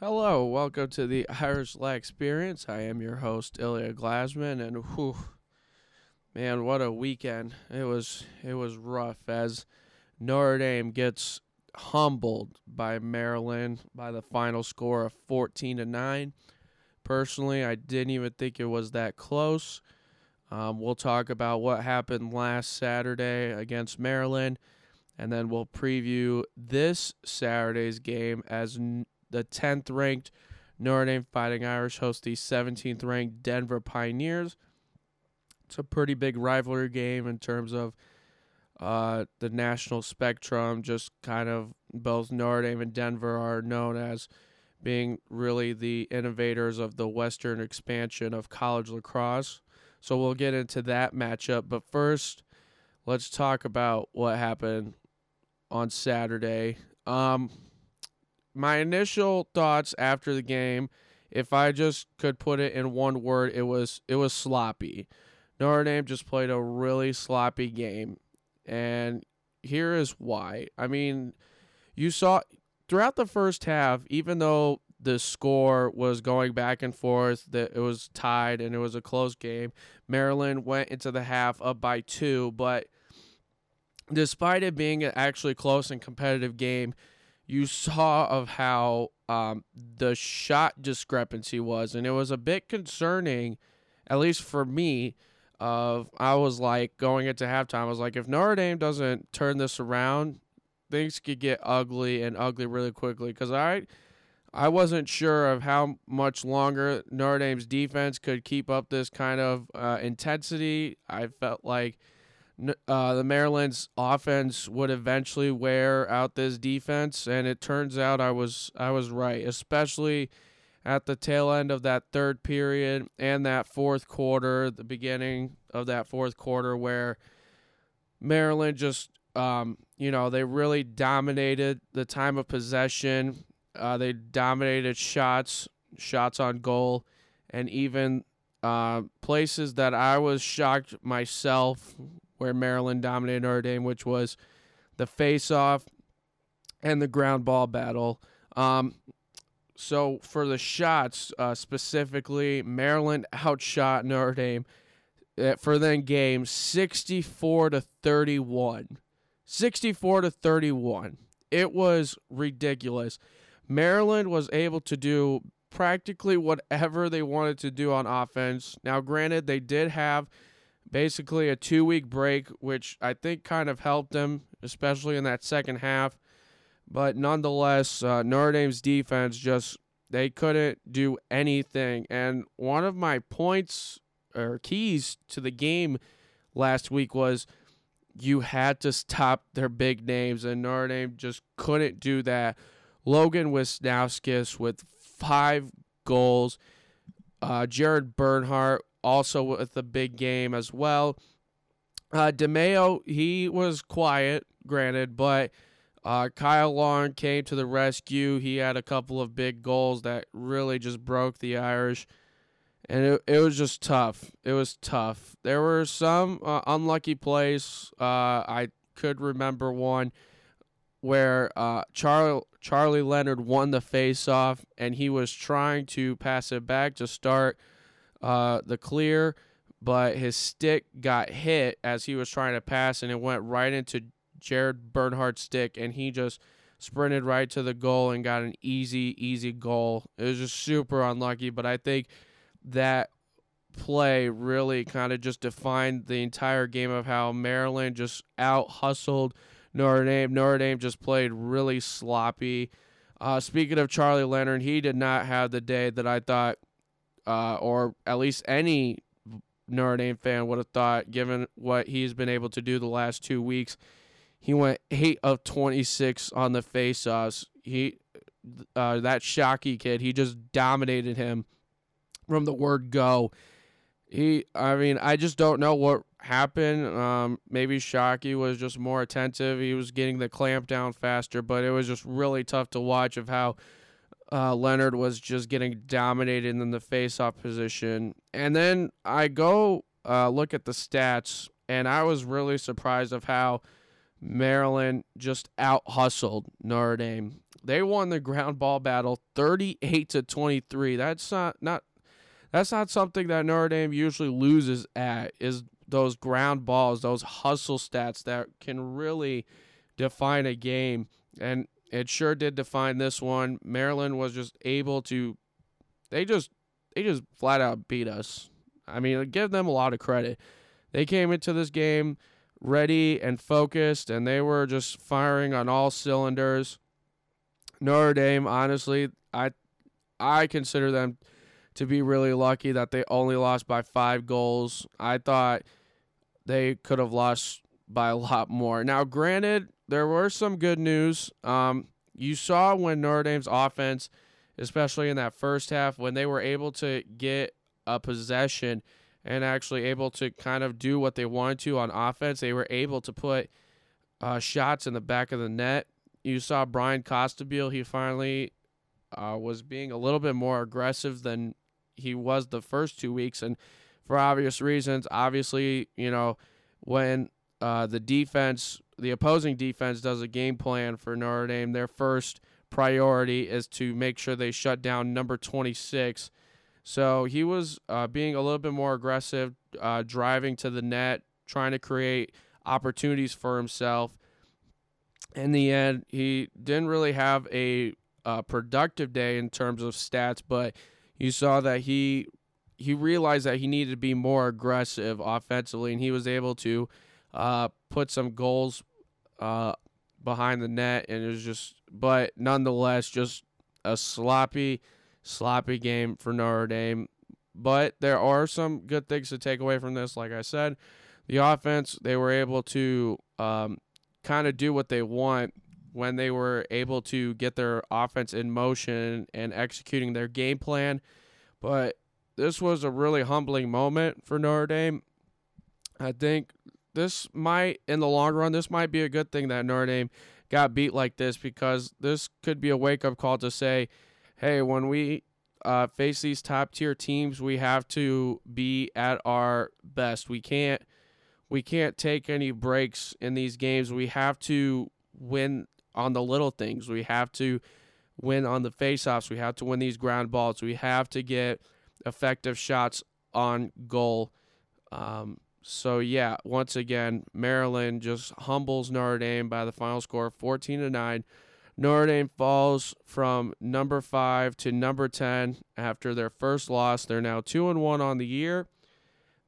Hello, welcome to the Irish Lax Experience. I am your host Ilya Glasman, and whew, man, what a weekend! It was it was rough as Notre Dame gets humbled by Maryland by the final score of fourteen to nine. Personally, I didn't even think it was that close. Um, we'll talk about what happened last Saturday against Maryland, and then we'll preview this Saturday's game as the 10th ranked Notre Dame Fighting Irish host the 17th ranked Denver Pioneers. It's a pretty big rivalry game in terms of uh, the national spectrum. Just kind of both Notre Dame and Denver are known as being really the innovators of the Western expansion of college lacrosse. So we'll get into that matchup. But first, let's talk about what happened on Saturday. Um, my initial thoughts after the game, if I just could put it in one word, it was it was sloppy. Notre Dame just played a really sloppy game, and here is why. I mean, you saw throughout the first half, even though the score was going back and forth, that it was tied and it was a close game. Maryland went into the half up by two, but despite it being an actually close and competitive game, you saw of how um, the shot discrepancy was, and it was a bit concerning, at least for me. Of I was like going into halftime, I was like, if Notre Dame doesn't turn this around, things could get ugly and ugly really quickly. Because I, I wasn't sure of how much longer Notre Dame's defense could keep up this kind of uh, intensity. I felt like uh, the Maryland's offense would eventually wear out this defense, and it turns out I was I was right, especially at the tail end of that third period and that fourth quarter, the beginning of that fourth quarter, where Maryland just um, you know they really dominated the time of possession. Uh, they dominated shots, shots on goal, and even uh, places that I was shocked myself where Maryland dominated Notre Dame, which was the face-off and the ground ball battle. Um, so for the shots uh, specifically, Maryland outshot Notre Dame uh, for then game 64 to 31. 64 to 31. It was ridiculous. Maryland was able to do practically whatever they wanted to do on offense. Now, granted, they did have basically a two week break, which I think kind of helped them, especially in that second half. But nonetheless, uh, Notre Dame's defense just they couldn't do anything. And one of my points or keys to the game last week was you had to stop their big names, and Notre Dame just couldn't do that. Logan Wisnauskas with five goals. Uh, Jared Bernhardt also with the big game as well. Uh, DeMaio, he was quiet, granted, but uh, Kyle Long came to the rescue. He had a couple of big goals that really just broke the Irish. And it, it was just tough. It was tough. There were some uh, unlucky plays. Uh, I could remember one where uh, Charlie, Charlie Leonard won the face-off, and he was trying to pass it back to start – uh, the clear, but his stick got hit as he was trying to pass, and it went right into Jared Bernhardt's stick, and he just sprinted right to the goal and got an easy, easy goal. It was just super unlucky, but I think that play really kind of just defined the entire game of how Maryland just out hustled Notre Dame. Notre Dame just played really sloppy. Uh, speaking of Charlie Leonard, he did not have the day that I thought uh, or at least any Notre Dame fan would have thought, given what he's been able to do the last two weeks. He went eight of twenty six on the faceoffs. He, uh, that Shockey kid, he just dominated him from the word go. He, I mean, I just don't know what happened. Um, maybe Shockey was just more attentive. He was getting the clamp down faster, but it was just really tough to watch of how uh, Leonard was just getting dominated in the face-off position. And then I go uh, look at the stats, and I was really surprised of how Maryland just out hustled Notre Dame. They won the ground ball battle 38 to 23. That's not not that's not something that Notre Dame usually loses at is those ground balls, those hustle stats that can really define a game. And it sure did define this one. Maryland was just able to they just they just flat out beat us. I mean, give them a lot of credit. They came into this game ready and focused and they were just firing on all cylinders. Notre Dame, honestly, I I consider them to be really lucky that they only lost by 5 goals. I thought they could have lost by a lot more. Now, granted, there were some good news. Um, you saw when Notre Dame's offense, especially in that first half, when they were able to get a possession and actually able to kind of do what they wanted to on offense, they were able to put uh, shots in the back of the net. You saw Bryan Costabile, he finally uh, was being a little bit more aggressive than he was the first two weeks. And for obvious reasons, obviously, you know, when uh, the defense, the opposing defense, does a game plan for Notre Dame. Their first priority is to make sure they shut down number 26. So he was uh, being a little bit more aggressive, uh, driving to the net, trying to create opportunities for himself. In the end, he didn't really have a uh, productive day in terms of stats, but you saw that he he realized that he needed to be more aggressive offensively, and he was able to uh, put some goals uh, behind the net, and it was just, but nonetheless, just a sloppy, sloppy game for Notre Dame. But there are some good things to take away from this. Like I said, the offense, they were able to um, kind of do what they want when they were able to get their offense in motion and executing their game plan. But this was a really humbling moment for Notre Dame. I think this might, in the long run, this might be a good thing that Notre Dame got beat like this because this could be a wake up call to say, hey, when we uh, face these top tier teams, we have to be at our best. We can't we can't take any breaks in these games. We have to win on the little things. We have to win on the faceoffs. We have to win these ground balls. We have to get effective shots on goal. Um, so yeah, once again, Maryland just humbles Notre Dame by the final score 14 to 9. Notre Dame falls from number 5 to number 10 after their first loss. They're now 2 and 1 on the year.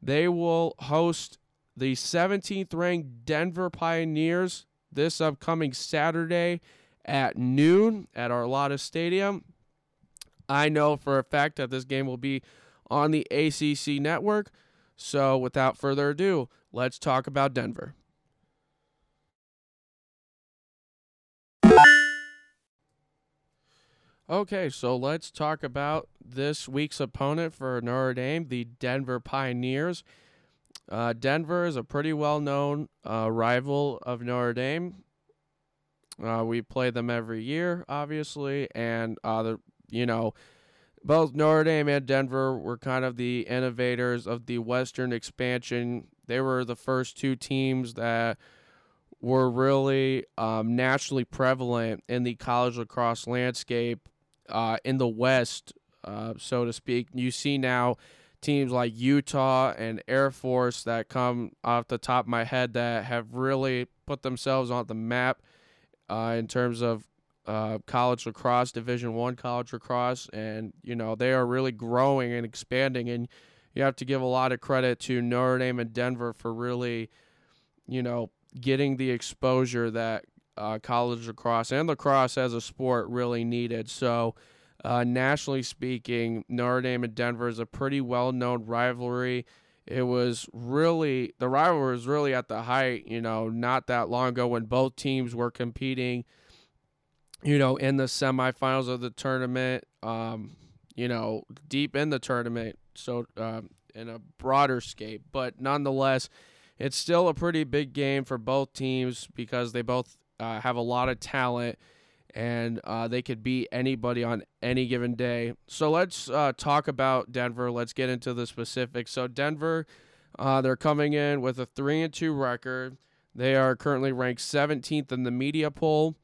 They will host the 17th ranked Denver Pioneers this upcoming Saturday at noon at Arlotta Stadium. I know for a fact that this game will be on the ACC network. So, without further ado, let's talk about Denver. Okay, so let's talk about this week's opponent for Notre Dame, the Denver Pioneers. Uh, Denver is a pretty well known uh, rival of Notre Dame. Uh, we play them every year, obviously, and uh, the, you know both Notre Dame and Denver were kind of the innovators of the Western expansion. They were the first two teams that were really um, nationally prevalent in the college lacrosse landscape uh, in the West, uh, so to speak. You see now teams like Utah and Air Force that come off the top of my head that have really put themselves on the map uh, in terms of uh, college lacrosse, Division One college lacrosse, and you know they are really growing and expanding. And you have to give a lot of credit to Notre Dame and Denver for really, you know, getting the exposure that uh, college lacrosse and lacrosse as a sport really needed. So, uh, nationally speaking, Notre Dame and Denver is a pretty well-known rivalry. It was really the rivalry was really at the height, you know, not that long ago when both teams were competing you know, in the semifinals of the tournament, um, you know, deep in the tournament, so um, in a broader scape. But nonetheless, it's still a pretty big game for both teams because they both uh, have a lot of talent and uh, they could beat anybody on any given day. So let's uh, talk about Denver. Let's get into the specifics. So Denver, uh, they're coming in with a three and two record. They are currently ranked 17th in the media poll.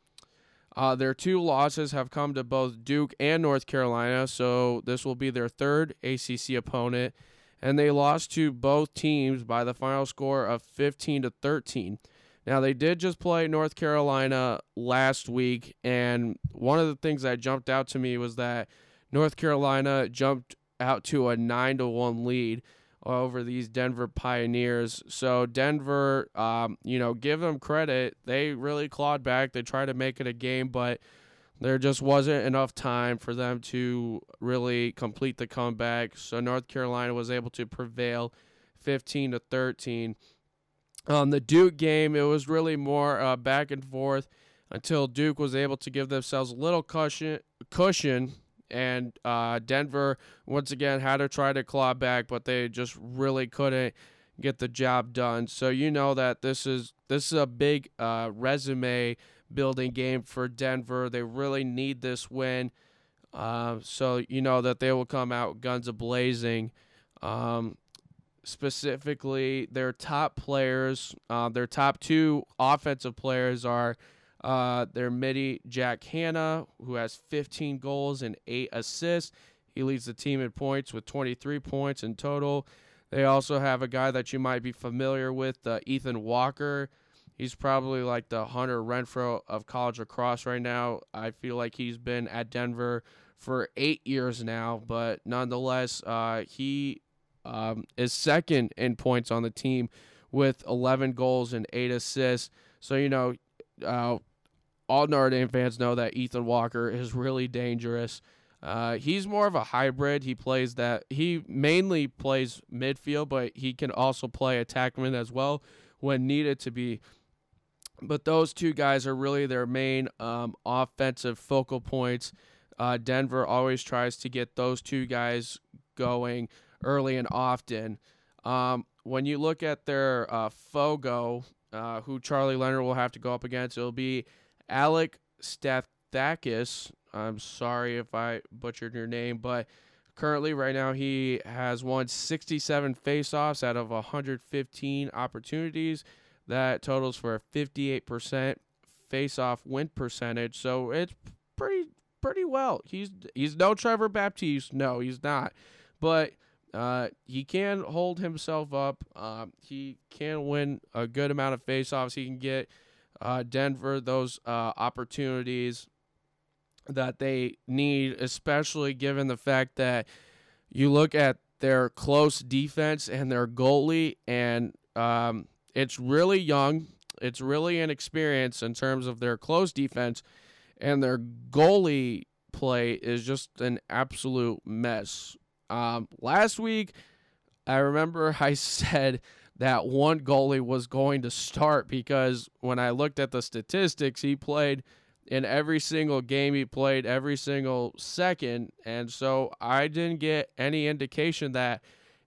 Uh, their two losses have come to both Duke and North Carolina, so this will be their third ACC opponent. And they lost to both teams by the final score of 15 to 13. Now, they did just play North Carolina last week, and one of the things that jumped out to me was that North Carolina jumped out to a 9 to 1 lead over these Denver Pioneers. So Denver, um, you know, give them credit. They really clawed back. They tried to make it a game, but there just wasn't enough time for them to really complete the comeback. So North Carolina was able to prevail 15 to 13. On the Duke game, it was really more uh, back and forth until Duke was able to give themselves a little cushion cushion and uh, Denver once again had to try to claw back, but they just really couldn't get the job done. So you know that this is this is a big uh, resume building game for Denver. They really need this win, uh, so you know that they will come out guns a blazing. Um, specifically, their top players, uh, their top two offensive players are uh, their midi Jack Hanna, who has 15 goals and eight assists. He leads the team in points with 23 points in total. They also have a guy that you might be familiar with, uh, Ethan Walker. He's probably like the Hunter Renfrow of college lacrosse right now. I feel like he's been at Denver for eight years now, but nonetheless, uh, he um, is second in points on the team with 11 goals and eight assists. So, you know, uh, all Notre Dame fans know that Ethan Walker is really dangerous. Uh, he's more of a hybrid. He plays that. He mainly plays midfield, but he can also play attackman as well when needed to be. But those two guys are really their main um, offensive focal points. Uh, Denver always tries to get those two guys going early and often. Um, when you look at their uh, Fogo, uh, who Charlie Leonard will have to go up against, it'll be Alec Stathakis. I'm sorry if I butchered your name, but currently, right now, he has won 67 faceoffs out of 115 opportunities. That totals for a 58% faceoff win percentage. So it's pretty pretty well. He's he's no Trevor Baptiste. No, he's not. But uh, he can hold himself up. Uh, he can win a good amount of faceoffs. He can get uh, Denver those uh, opportunities that they need, especially given the fact that you look at their close defense and their goalie, and um, it's really young. It's really inexperienced in terms of their close defense, and their goalie play is just an absolute mess. Um, last week, I remember I said that one goalie was going to start because when I looked at the statistics, he played in every single game, he played every single second. And so I didn't get any indication that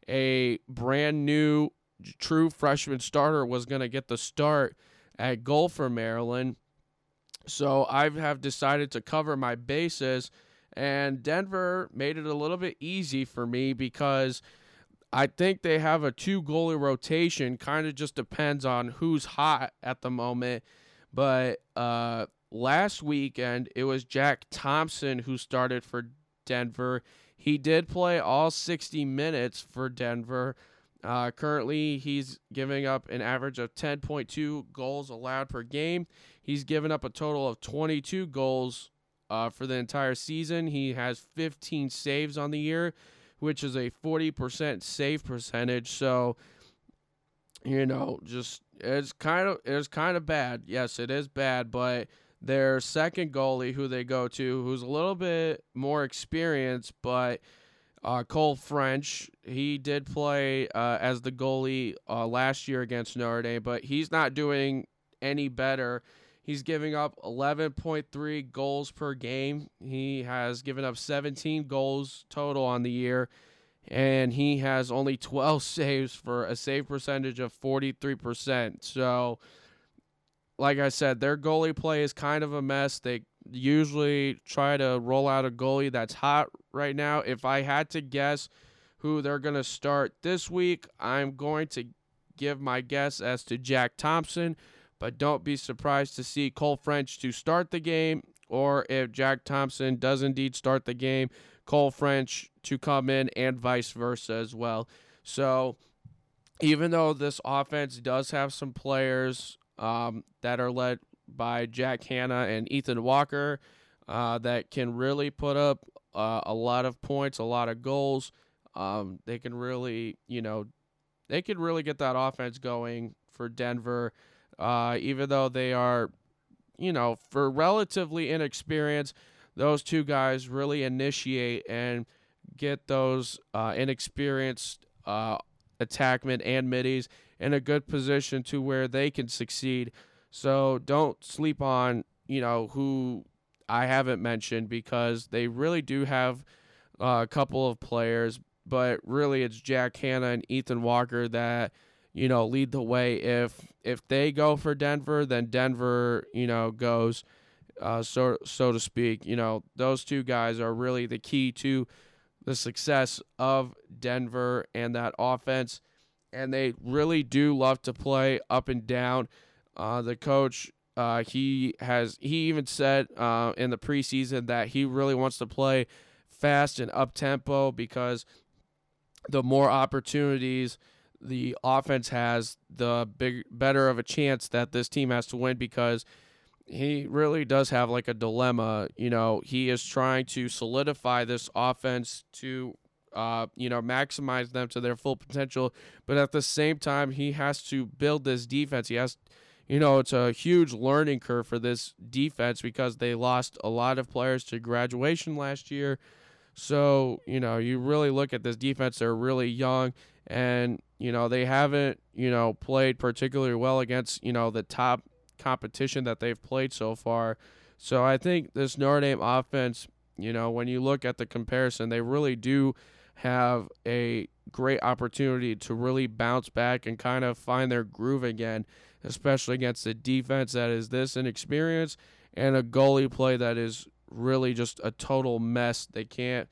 a brand new true freshman starter was going to get the start at goal for Maryland. So I have decided to cover my bases. And Denver made it a little bit easy for me because I think they have a two goalie rotation. Kind of just depends on who's hot at the moment. But uh, last weekend, it was Jack Thompson who started for Denver. He did play all 60 minutes for Denver. Uh, currently, he's giving up an average of 10.2 goals allowed per game. He's given up a total of 22 goals uh, for the entire season. He has 15 saves on the year which is a 40% save percentage. So, you know, just it's kind of it's kind of bad. Yes, it is bad, but their second goalie who they go to, who's a little bit more experienced, but uh, Cole French, he did play uh, as the goalie uh, last year against Notre Dame, but he's not doing any better. He's giving up 11.3 goals per game. He has given up 17 goals total on the year, and he has only 12 saves for a save percentage of 43%. So, like I said, their goalie play is kind of a mess. They usually try to roll out a goalie that's hot right now. If I had to guess who they're going to start this week, I'm going to give my guess as to Jack Thompson but don't be surprised to see Cole French to start the game or if Jack Thompson does indeed start the game, Cole French to come in and vice versa as well. So even though this offense does have some players um, that are led by Jack Hanna and Ethan Walker uh, that can really put up uh, a lot of points, a lot of goals. Um, they can really, you know, they could really get that offense going for Denver, uh, even though they are, you know, for relatively inexperienced, those two guys really initiate and get those uh, inexperienced uh, attackmen and middies in a good position to where they can succeed. So don't sleep on, you know, who I haven't mentioned because they really do have uh, a couple of players, but really it's Jack Hanna and Ethan Walker that you know lead the way. If if they go for Denver, then Denver you know goes, uh, so so to speak. You know those two guys are really the key to the success of Denver and that offense, and they really do love to play up and down. Uh, the coach uh, he has he even said uh, in the preseason that he really wants to play fast and up tempo because the more opportunities the offense has, the big better of a chance that this team has to win because he really does have like a dilemma. You know, he is trying to solidify this offense to uh, you know, maximize them to their full potential, but at the same time he has to build this defense. He has you know, it's a huge learning curve for this defense because they lost a lot of players to graduation last year. So, you know, you really look at this defense, they're really young and, you know, they haven't, you know, played particularly well against, you know, the top competition that they've played so far. So I think this Notre Dame offense, you know, when you look at the comparison, they really do have a great opportunity to really bounce back and kind of find their groove again, especially against a defense that is this inexperienced and a goalie play that is really just a total mess. They can't,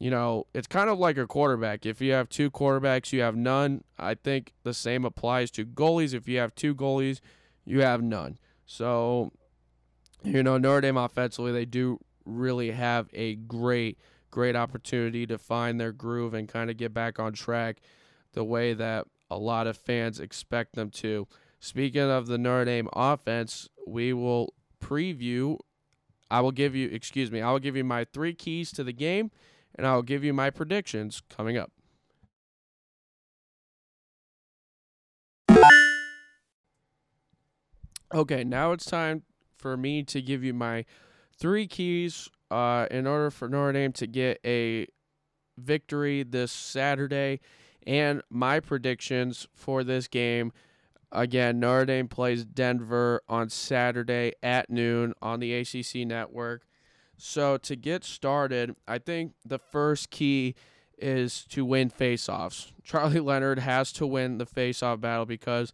you know, it's kind of like a quarterback. If you have two quarterbacks, you have none. I think the same applies to goalies. If you have two goalies, you have none. So, you know, Notre Dame offensively, they do really have a great, great opportunity to find their groove and kind of get back on track the way that a lot of fans expect them to. Speaking of the Notre Dame offense, we will preview I will give you, excuse me, I will give you my three keys to the game and I will give you my predictions coming up. Okay, now it's time for me to give you my three keys uh, in order for Notre Dame to get a victory this Saturday and my predictions for this game Again, Notre Dame plays Denver on Saturday at noon on the ACC network. So to get started, I think the first key is to win faceoffs. Charlie Leonard has to win the faceoff battle because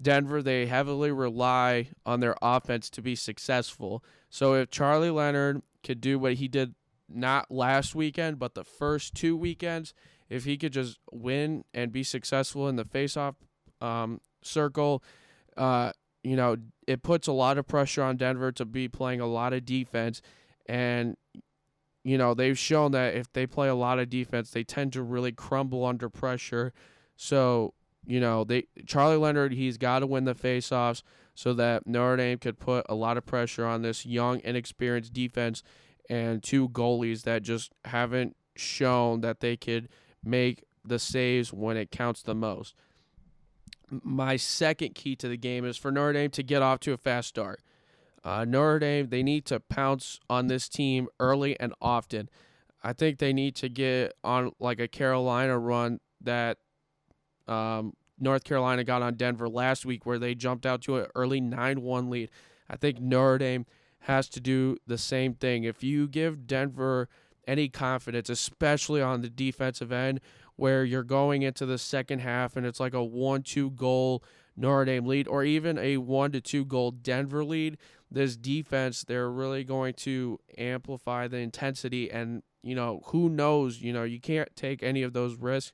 Denver they heavily rely on their offense to be successful. So if Charlie Leonard could do what he did not last weekend but the first two weekends, if he could just win and be successful in the faceoff um, circle. Uh, you know, it puts a lot of pressure on Denver to be playing a lot of defense. And, you know, they've shown that if they play a lot of defense, they tend to really crumble under pressure. So, you know, they Charlie Leonard, he's got to win the faceoffs so that Notre Dame could put a lot of pressure on this young, inexperienced defense and two goalies that just haven't shown that they could make the saves when it counts the most my second key to the game is for Notre Dame to get off to a fast start. Uh, Notre Dame, they need to pounce on this team early and often. I think they need to get on like a Carolina run that um, North Carolina got on Denver last week, where they jumped out to an early 9 1 lead. I think Notre Dame has to do the same thing. If you give Denver any confidence, especially on the defensive end, where you're going into the second half and it's like a 1 2 goal Notre Dame lead or even a 1 to 2 goal Denver lead, this defense, they're really going to amplify the intensity. And, you know, who knows? You know, you can't take any of those risks.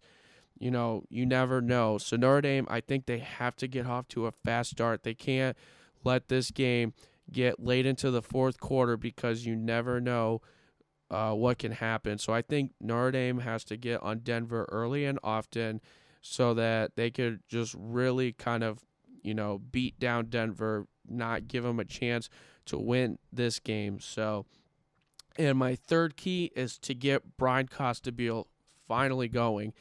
You know, you never know. So, Notre Dame, I think they have to get off to a fast start. They can't let this game get late into the fourth quarter because you never know uh, what can happen. So I think Notre Dame has to get on Denver early and often so that they could just really kind of, you know, beat down Denver, not give them a chance to win this game. So, and my third key is to get Bryan Costabile finally going.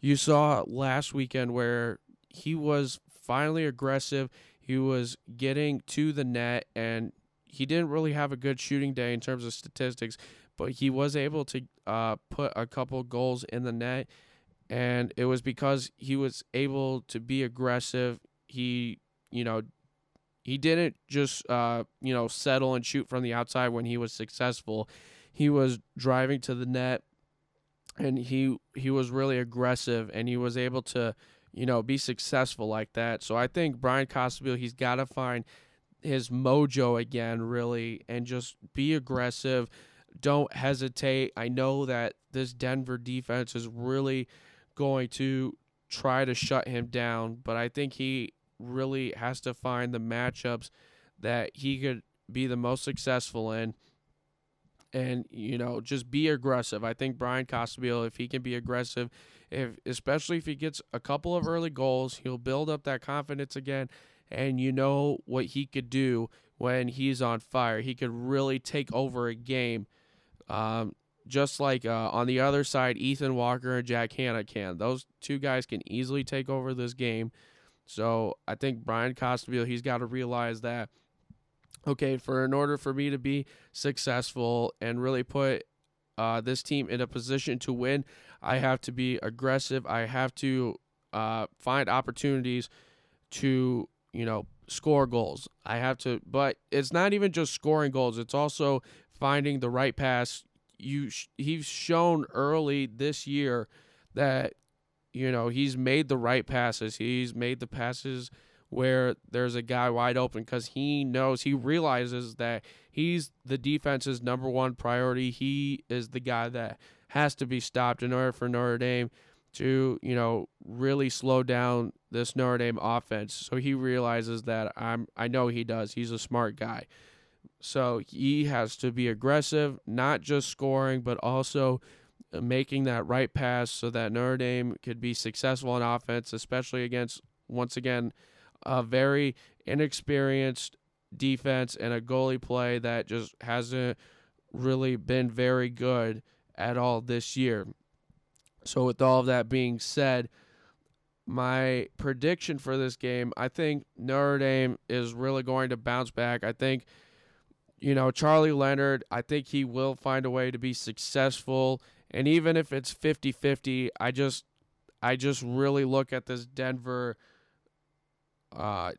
You saw last weekend where he was finally aggressive. He was getting to the net and he didn't really have a good shooting day in terms of statistics, but he was able to uh, put a couple goals in the net, and it was because he was able to be aggressive. He, you know, he didn't just uh, you know settle and shoot from the outside when he was successful. He was driving to the net, and he he was really aggressive, and he was able to you know be successful like that. So I think Bryan Costabile, he's got to find his mojo again, really, and just be aggressive don't hesitate. I know that this Denver defense is really going to try to shut him down, but I think he really has to find the matchups that he could be the most successful in and you know just be aggressive. I think Bryan Costabile if he can be aggressive if especially if he gets a couple of early goals, he'll build up that confidence again and you know what he could do when he's on fire. He could really take over a game um, just like uh, on the other side, Ethan Walker and Jack Hanna can. Those two guys can easily take over this game. So I think Bryan Costabile, he's got to realize that, okay, for in order for me to be successful and really put uh, this team in a position to win, I have to be aggressive. I have to uh, find opportunities to, you know, score goals. I have to, but it's not even just scoring goals. It's also finding the right pass. You he's shown early this year that you know he's made the right passes. He's made the passes where there's a guy wide open because he knows he realizes that he's the defense's number one priority. He is the guy that has to be stopped in order for Notre Dame to you know really slow down this Notre Dame offense. So he realizes that I'm I know he does. He's a smart guy. So he has to be aggressive, not just scoring, but also Uh, making that right pass so that Notre Dame could be successful on offense, especially against, once again, a very inexperienced defense and a goalie play that just hasn't really been very good at all this year. So, with all of that being said, my prediction for this game, I think Notre Dame is really going to bounce back. I think you know, Charlie Leonard, I think he will find a way to be successful. And even if it's 50 50, I just I just really look at this Denver uh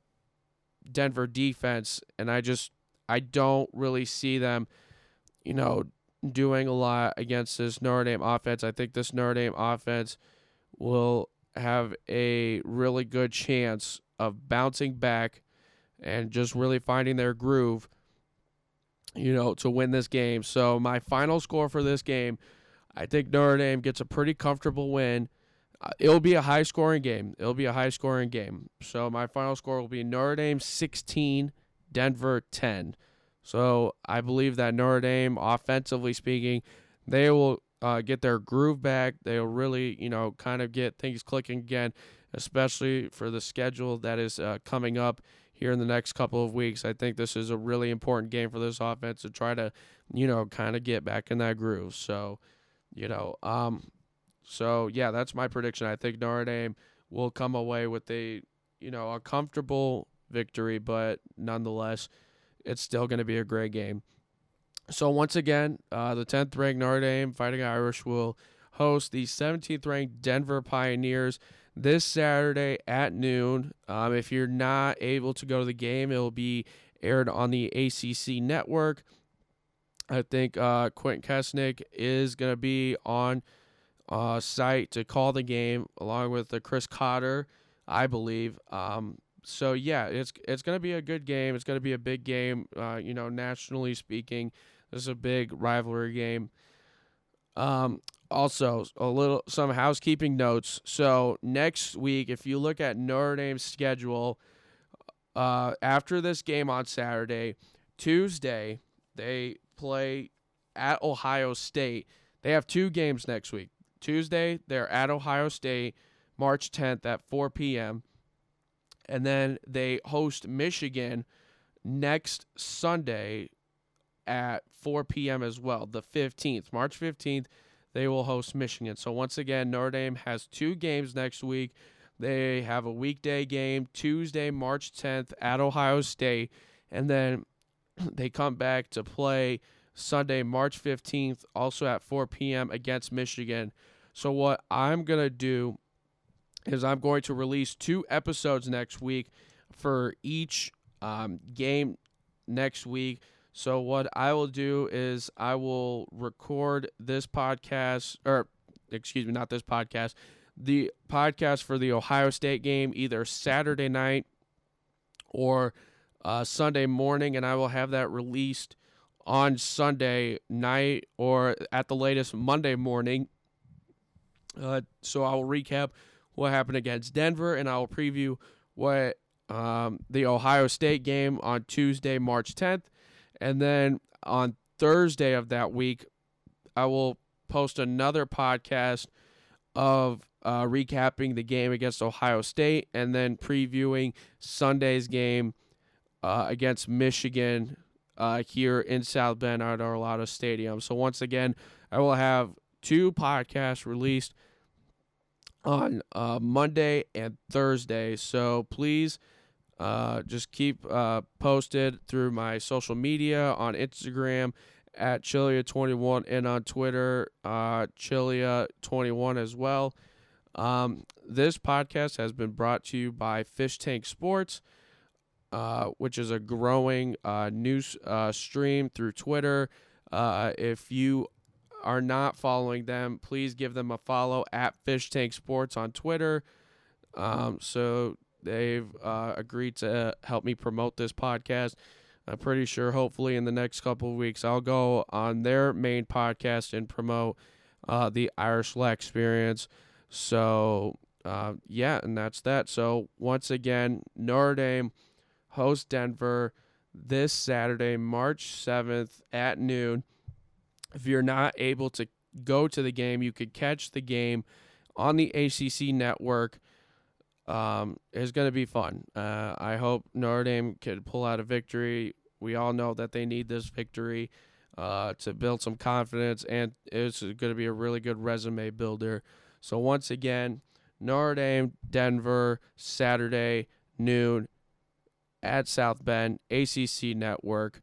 Denver defense and I just I don't really see them, you know, doing a lot against this Notre Dame offense. I think this Notre Dame offense will have a really good chance of bouncing back and just really finding their groove you know, to win this game. So my final score for this game, I think Notre Dame gets a pretty comfortable win. Uh, it'll be a high scoring game. It'll be a high scoring game. So my final score will be Notre Dame 16, Denver 10. So I believe that Notre Dame, offensively speaking, they will uh, get their groove back. They'll really, you know, kind of get things clicking again, especially for the schedule that is uh, coming up here in the next couple of weeks. I think this is a really important game for this offense to try to, you know, kind of get back in that groove. So, you know, um, so yeah, that's my prediction. I think Notre Dame will come away with a, you know, a comfortable victory, but nonetheless, it's still going to be a great game. So once again, uh, the 10th ranked Notre Dame Fighting Irish will host the 17th ranked Denver Pioneers this Saturday at noon. Um, if you're not able to go to the game, it will be aired on the ACC network. I think uh, Quentin Kessenich is going to be on uh, site to call the game along with uh, Chris Cotter, I believe. Um, so yeah, it's it's going to be a good game. It's going to be a big game. Uh, you know, nationally speaking, this is a big rivalry game. Um, also a little some housekeeping notes. So next week, if you look at Notre Dame's schedule, uh, after this game on Saturday, Tuesday, they play at Ohio State. They have two games next week. Tuesday, they're at Ohio State, March 10th at 4 p.m. And then they host Michigan next Sunday at 4 p.m. as well, the 15th. March 15th, they will host Michigan. So once again, Notre Dame has two games next week. They have a weekday game Tuesday, March 10th at Ohio State, and then they come back to play Sunday, March 15th, also at 4 p.m. against Michigan. So, what I'm going to do is I'm going to release two episodes next week for each um, game next week. So, what I will do is I will record this podcast, or excuse me, not this podcast, the podcast for the Ohio State game either Saturday night or uh, Sunday morning, and I will have that released on Sunday night or at the latest Monday morning. Uh, so I will recap what happened against Denver, and I will preview what um, the Ohio State game on Tuesday, March 10th, and then on Thursday of that week, I will post another podcast of uh, recapping the game against Ohio State and then previewing Sunday's game uh, against Michigan uh, here in South Bend at Arlotta Stadium. So once again, I will have two podcasts released on uh, Monday and Thursday. So please uh, just keep uh, posted through my social media on Instagram at Chilia21 and on Twitter, uh, Chilia21 as well. Um, this podcast has been brought to you by Fish Tank Sports, uh, which is a growing uh, news uh, stream through Twitter. Uh, if you are not following them, please give them a follow at Fish Tank Sports on Twitter. Um, so they've uh, agreed to help me promote this podcast. I'm pretty sure, hopefully, in the next couple of weeks, I'll go on their main podcast and promote the Irish Lax Experience. So yeah, and that's that. So once again, Notre Dame hosts Denver this Saturday, March seventh at noon. If you're not able to go to the game, you could catch the game on the ACC network. Um, it's going to be fun. Uh, I hope Notre Dame could pull out a victory. We all know that they need this victory uh, to build some confidence, and it's going to be a really good resume builder. So once again, Notre Dame, Denver, Saturday, noon at South Bend, ACC Network.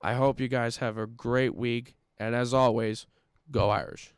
I hope you guys have a great week. And as always, go Irish.